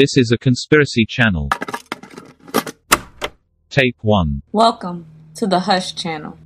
This is a conspiracy channel. Tape 1. Welcome to the Hush channel.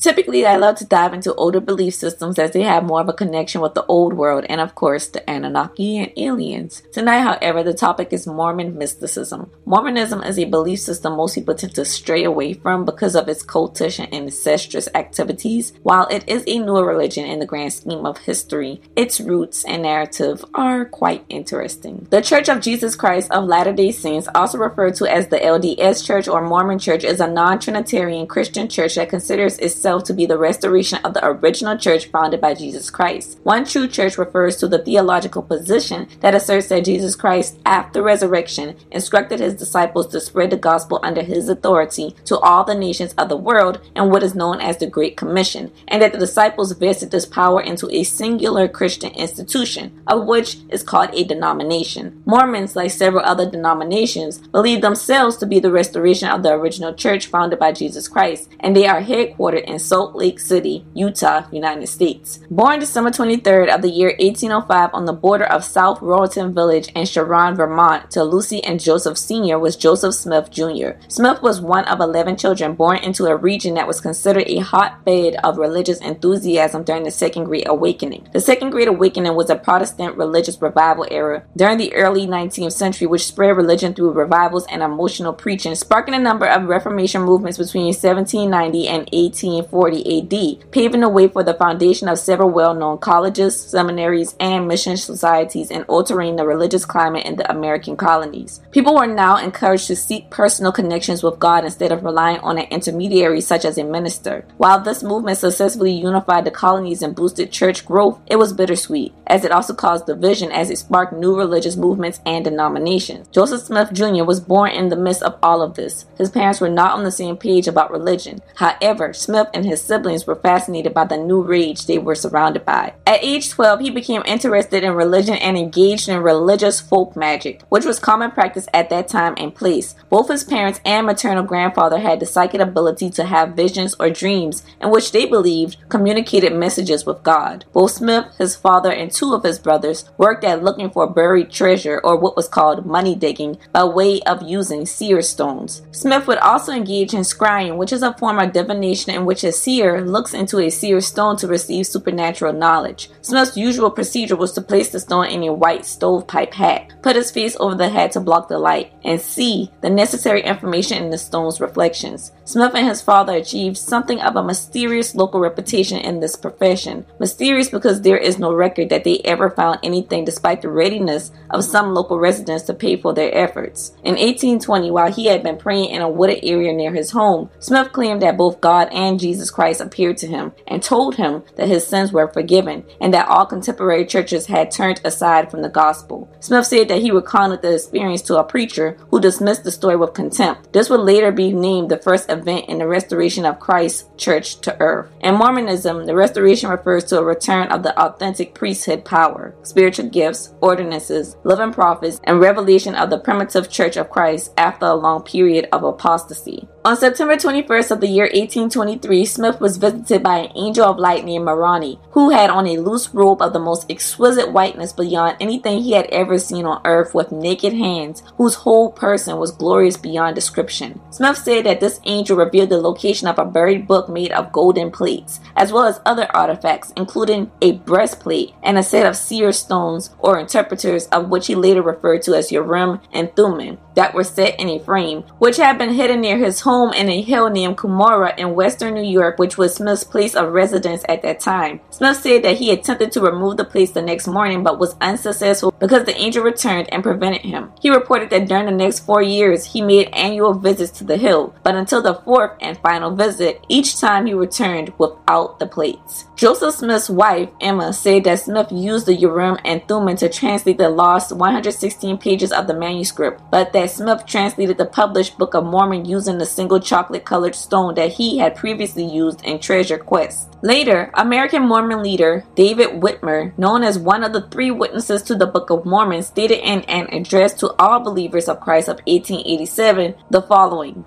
Typically, I love to dive into older belief systems as they have more of a connection with the old world and, of course, the Anunnaki and aliens. Tonight, however, the topic is Mormon mysticism. Mormonism is a belief system most people tend to stray away from because of its cultish and incestuous activities. While it is a newer religion in the grand scheme of history, its roots and narrative are quite interesting. The Church of Jesus Christ of Latter day Saints, also referred to as the LDS Church or Mormon Church, is a non Trinitarian Christian church that considers itself itself to be the restoration of the original church founded by Jesus Christ. One true church refers to the theological position that asserts that Jesus Christ, after resurrection, instructed his disciples to spread the gospel under his authority to all the nations of the world in what is known as the Great Commission, and that the disciples vested this power into a singular Christian institution, of which is called a denomination. Mormons, like several other denominations, believe themselves to be the restoration of the original church founded by Jesus Christ, and they are headquartered in Salt Lake City, Utah, United States. Born December 23rd of the year 1805 on the border of South Royalton Village in Sharon, Vermont, to Lucy and Joseph Sr. was Joseph Smith Jr. Smith was one of 11 children born into a region that was considered a hotbed of religious enthusiasm during the Second Great Awakening. The Second Great Awakening was a Protestant religious revival era during the early 19th century, which spread religion through revivals and emotional preaching, sparking a number of Reformation movements between 1790 and 18 1840 AD, paving the way for the foundation of several well known colleges, seminaries, and mission societies and altering the religious climate in the American colonies. People were now encouraged to seek personal connections with God instead of relying on an intermediary such as a minister. While this movement successfully unified the colonies and boosted church growth, it was bittersweet, as it also caused division as it sparked new religious movements and denominations. Joseph Smith Jr. was born in the midst of all of this. His parents were not on the same page about religion. However, Smith and his siblings were fascinated by the new rage they were surrounded by. At age 12, he became interested in religion and engaged in religious folk magic, which was common practice at that time and place. Both his parents and maternal grandfather had the psychic ability to have visions or dreams in which they believed communicated messages with God. Both Smith, his father, and two of his brothers worked at looking for buried treasure or what was called money digging by way of using seer stones. Smith would also engage in scrying, which is a form of divination in which a seer looks into a seer stone to receive supernatural knowledge. Smith's usual procedure was to place the stone in a white stovepipe hat, put his face over the hat to block the light, and see the necessary information in the stone's reflections. Smith and his father achieved something of a mysterious local reputation in this profession. Mysterious because there is no record that they ever found anything despite the readiness of some local residents to pay for their efforts. In 1820, while he had been praying in a wooded area near his home, Smith claimed that both God and Jesus Christ appeared to him and told him that his sins were forgiven and that all contemporary churches had turned aside from the gospel. Smith said that he recounted the experience to a preacher who dismissed the story with contempt. This would later be named the first event in the restoration of Christ's church to earth. In Mormonism, the restoration refers to a return of the authentic priesthood power, spiritual gifts, ordinances, living prophets, and revelation of the primitive church of Christ after a long period of apostasy. On September 21st of the year 1823, Smith was visited by an angel of light named Moroni, who had on a loose robe of the most exquisite whiteness beyond anything he had ever seen on earth with naked hands, whose whole person was glorious beyond description. Smith said that this angel revealed the location of a buried book made of golden plates, as well as other artifacts, including a breastplate and a set of seer stones or interpreters of which he later referred to as Urim and Thummim that were set in a frame, which had been hidden near his home in a hill named Cumorah in western New York, which was Smith's place of residence at that time. Smith said that he attempted to remove the place the next morning but was unsuccessful because the angel returned and prevented him. He reported that during the next four years he made annual visits to the hill, but until the fourth and final visit, each time he returned without the plates. Joseph Smith's wife, Emma, said that Smith used the Urim and Thummim to translate the lost 116 pages of the manuscript, but that Smith translated the published Book of Mormon using the single chocolate colored stone that he had previously used in Treasure Quest. Later, American Mormon leader David Whitmer, known as one of the three witnesses to the Book of Mormon, stated in an address to all believers of Christ of 1887 the following.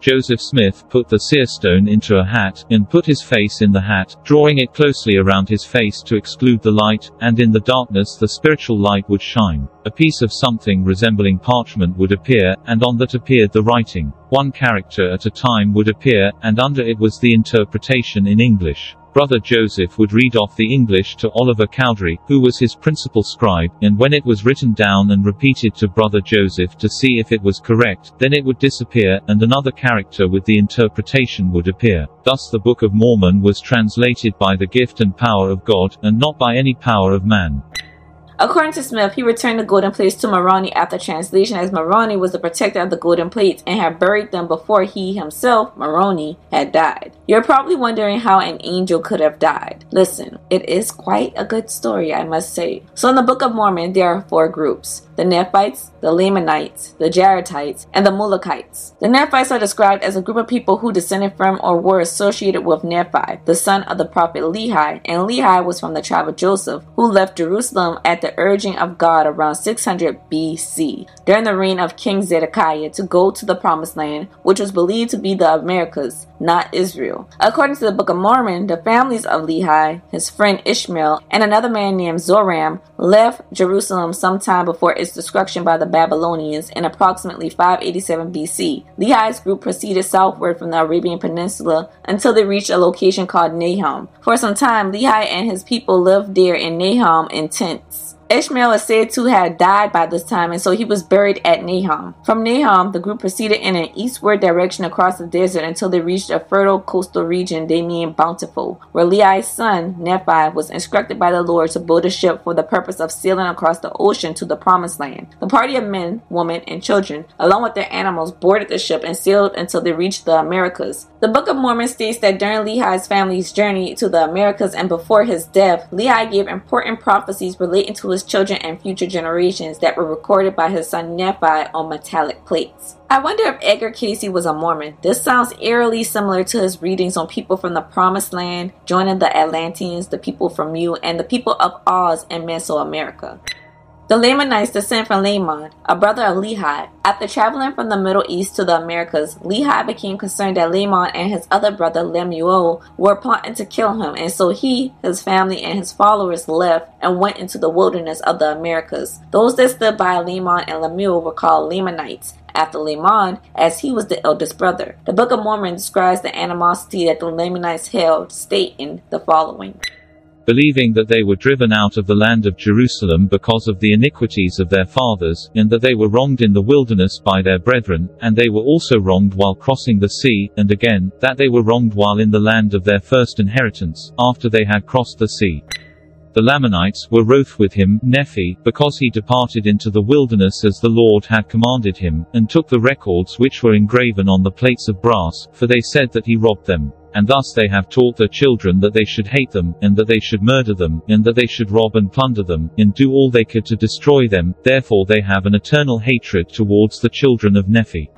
Joseph Smith put the seer stone into a hat, and put his face in the hat, drawing it closely around his face to exclude the light, and in the darkness the spiritual light would shine. A piece of something resembling parchment would appear, and on that appeared the writing. One character at a time would appear, and under it was the interpretation in English. Brother Joseph would read off the English to Oliver Cowdery, who was his principal scribe, and when it was written down and repeated to Brother Joseph to see if it was correct, then it would disappear, and another character with the interpretation would appear. Thus the Book of Mormon was translated by the gift and power of God, and not by any power of man. According to Smith, he returned the golden plates to Moroni after translation as Moroni was the protector of the golden plates and had buried them before he himself, Moroni, had died. You're probably wondering how an angel could have died. Listen, it is quite a good story, I must say. So in the Book of Mormon, there are four groups the Nephites, the Lamanites, the Jaredites, and the Mulekites. The Nephites are described as a group of people who descended from or were associated with Nephi, the son of the prophet Lehi, and Lehi was from the tribe of Joseph, who left Jerusalem at the urging of God around 600 BC, during the reign of King Zedekiah, to go to the Promised Land, which was believed to be the Americas, not Israel. According to the Book of Mormon, the families of Lehi, his friend Ishmael, and another man named Zoram left Jerusalem sometime before its destruction by the Babylonians in approximately 587 BC. Lehi's group proceeded southward from the Arabian Peninsula until they reached a location called Nahom. For some time, Lehi and his people lived there in Nahom in tents. Ishmael is said to have died by this time, and so he was buried at Nahom. From Nahom, the group proceeded in an eastward direction across the desert until they reached a fertile coastal region they named Bountiful, where Lehi's son, Nephi, was instructed by the Lord to build a ship for the purpose of sailing across the ocean to the promised land. The party of men, women, and children, along with their animals, boarded the ship and sailed until they reached the Americas. The Book of Mormon states that during Lehi's family's journey to the Americas and before his death, Lehi gave important prophecies relating to his his children and future generations that were recorded by his son Nephi on metallic plates. I wonder if Edgar Cayce was a Mormon. This sounds eerily similar to his readings on people from the Promised Land, joining the Atlanteans, the people from Mu, and the people of Oz and Mesoamerica. The Lamanites descend from Laman, a brother of Lehi. After traveling from the Middle East to the Americas, Lehi became concerned that Laman and his other brother Lemuel were plotting to kill him, and so he, his family, and his followers left and went into the wilderness of the Americas. Those that stood by Laman and Lemuel were called Lamanites, after Laman, as he was the eldest brother. The Book of Mormon describes the animosity that the Lamanites held, stating the following believing that they were driven out of the land of Jerusalem because of the iniquities of their fathers, and that they were wronged in the wilderness by their brethren, and they were also wronged while crossing the sea, and again, that they were wronged while in the land of their first inheritance, after they had crossed the sea. The Lamanites were wroth with him, Nephi, because he departed into the wilderness as the Lord had commanded him, and took the records which were engraven on the plates of brass, for they said that he robbed them. And thus they have taught their children that they should hate them, and that they should murder them, and that they should rob and plunder them, and do all they could to destroy them, therefore they have an eternal hatred towards the children of Nephi.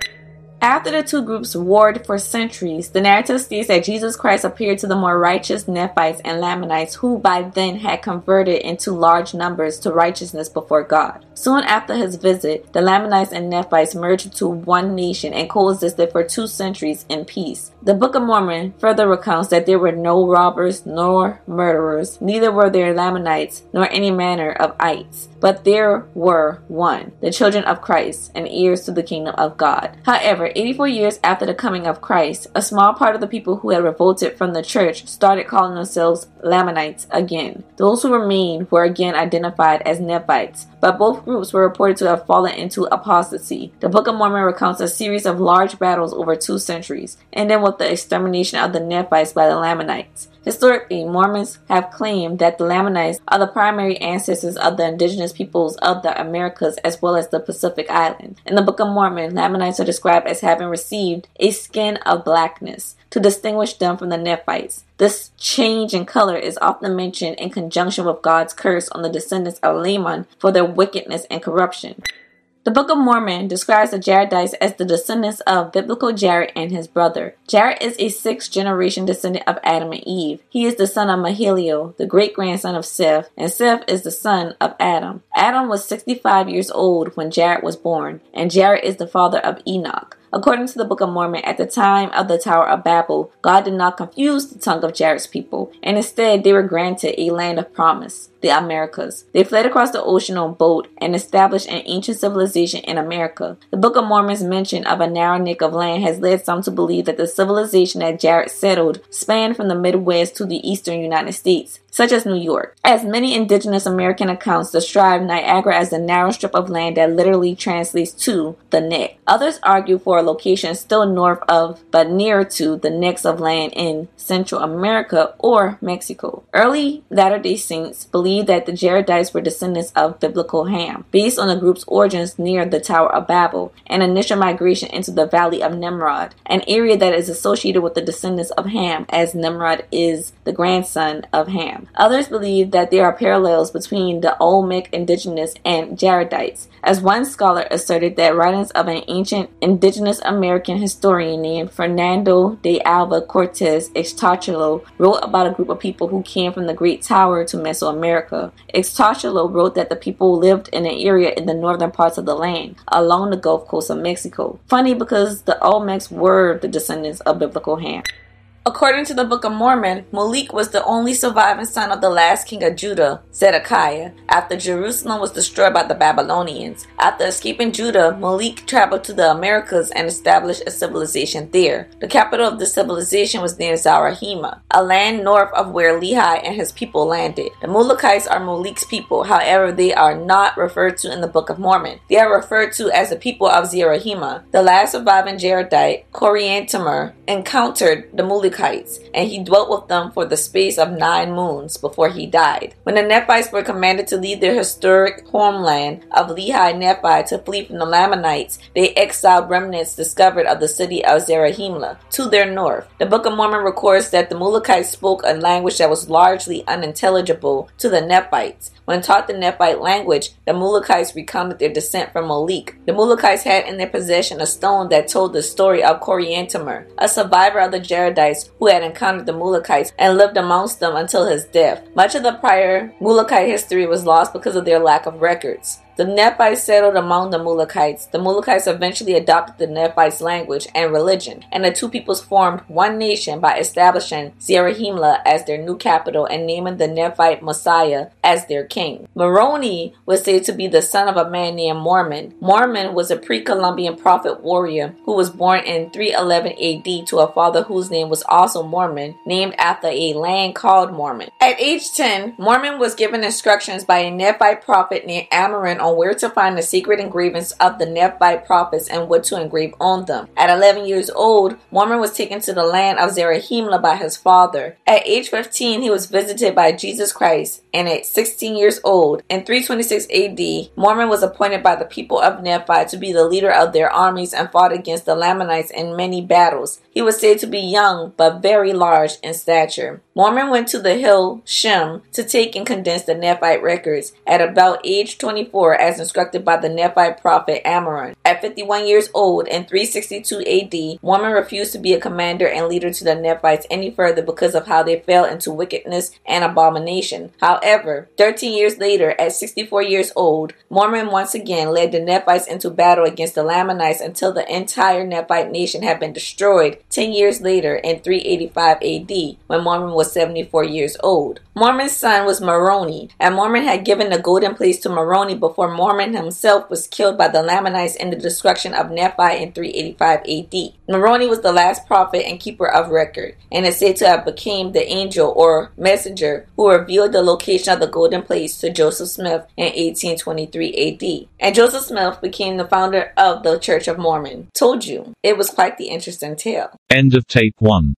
After the two groups warred for centuries, the narrative states that Jesus Christ appeared to the more righteous Nephites and Lamanites who by then had converted into large numbers to righteousness before God. Soon after his visit, the Lamanites and Nephites merged into one nation and coexisted for two centuries in peace. The Book of Mormon further recounts that there were no robbers nor murderers, neither were there Lamanites nor any manner of ites, but there were one, the children of Christ, and heirs to the kingdom of God. However, 84 years after the coming of Christ, a small part of the people who had revolted from the church started calling themselves Lamanites again. Those who remained were again identified as Nephites, but both groups were reported to have fallen into apostasy. The Book of Mormon recounts a series of large battles over two centuries, ending with the extermination of the Nephites by the Lamanites. Historically, Mormons have claimed that the Lamanites are the primary ancestors of the indigenous peoples of the Americas as well as the Pacific Island. In the Book of Mormon, Lamanites are described as having received a skin of blackness to distinguish them from the Nephites. This change in color is often mentioned in conjunction with God's curse on the descendants of Laman for their wickedness and corruption. The Book of Mormon describes the Jaredites as the descendants of biblical Jared and his brother. Jared is a sixth generation descendant of Adam and Eve. He is the son of Mahalalel, the great grandson of Seth, and Seth is the son of Adam. Adam was 65 years old when Jared was born, and Jared is the father of Enoch. According to the Book of Mormon, at the time of the Tower of Babel, God did not confuse the tongue of Jared's people, and instead they were granted a land of promise the Americas. They fled across the ocean on boat and established an ancient civilization in America. The Book of Mormon's mention of a narrow neck of land has led some to believe that the civilization that Jared settled spanned from the Midwest to the eastern United States such as New York. As many indigenous American accounts describe Niagara as the narrow strip of land that literally translates to the neck. Others argue for a location still north of, but nearer to, the necks of land in Central America or Mexico. Early Latter day Saints believe that the Jaredites were descendants of biblical Ham, based on the group's origins near the Tower of Babel and initial migration into the Valley of Nimrod, an area that is associated with the descendants of Ham, as Nimrod is the grandson of Ham. Others believe that there are parallels between the Olmec indigenous and Jaredites, as one scholar asserted that writings of an ancient indigenous American historian named Fernando de Alva Cortez Ixtachilo wrote about a group of people who came from the Great Tower to Mesoamerica. Ixtachilo wrote that the people lived in an area in the northern parts of the land, along the Gulf Coast of Mexico. Funny because the Olmecs were the descendants of biblical Ham. According to the Book of Mormon, Moloch was the only surviving son of the last king of Judah, Zedekiah, after Jerusalem was destroyed by the Babylonians. After escaping Judah, Moloch traveled to the Americas and established a civilization there. The capital of the civilization was near Zarahemla, a land north of where Lehi and his people landed. The Molochites are Moloch's people, however, they are not referred to in the Book of Mormon. They are referred to as the people of Zarahemla. The last surviving Jaredite, Coriantumr, encountered the Molochites and he dwelt with them for the space of nine moons before he died. When the Nephites were commanded to leave their historic homeland of Lehi Nephi to flee from the Lamanites, they exiled remnants discovered of the city of Zarahemla to their north. The Book of Mormon records that the Molochites spoke a language that was largely unintelligible to the Nephites. When taught the Nephite language, the Molochites recounted their descent from Moloch. The Molochites had in their possession a stone that told the story of Coriantumr, a survivor of the Jaredites who had encountered the Molochites and lived amongst them until his death. Much of the prior Molokite history was lost because of their lack of records. The Nephites settled among the Molochites. The Molochites eventually adopted the Nephites' language and religion, and the two peoples formed one nation by establishing Zarahemla as their new capital and naming the Nephite Messiah as their king. Moroni was said to be the son of a man named Mormon. Mormon was a pre-Columbian prophet warrior who was born in 311 AD to a father whose name was also Mormon, named after a land called Mormon. At age 10, Mormon was given instructions by a Nephite prophet named Ammaron on where to find the secret engravings of the Nephite prophets and what to engrave on them. At 11 years old, Mormon was taken to the land of Zarahemla by his father. At age 15, he was visited by Jesus Christ, and at 16 years old, in 326 AD, Mormon was appointed by the people of Nephi to be the leader of their armies and fought against the Lamanites in many battles. He was said to be young but very large in stature. Mormon went to the hill Shem to take and condense the Nephite records at about age 24 as instructed by the Nephite prophet Ammaron. At 51 years old in 362 AD, Mormon refused to be a commander and leader to the Nephites any further because of how they fell into wickedness and abomination. However, 13 years later, at 64 years old, Mormon once again led the Nephites into battle against the Lamanites until the entire Nephite nation had been destroyed 10 years later in 385 AD, when Mormon was 74 years old. Mormon's son was Moroni, and Mormon had given the golden place to Moroni before Mormon himself was killed by the Lamanites in the destruction of Nephi in 385 AD. Moroni was the last prophet and keeper of record, and is said to have become the angel or messenger who revealed the location of the golden place to Joseph Smith in 1823 AD. And Joseph Smith became the founder of the Church of Mormon. Told you, it was quite the interesting tale. End of tape 1.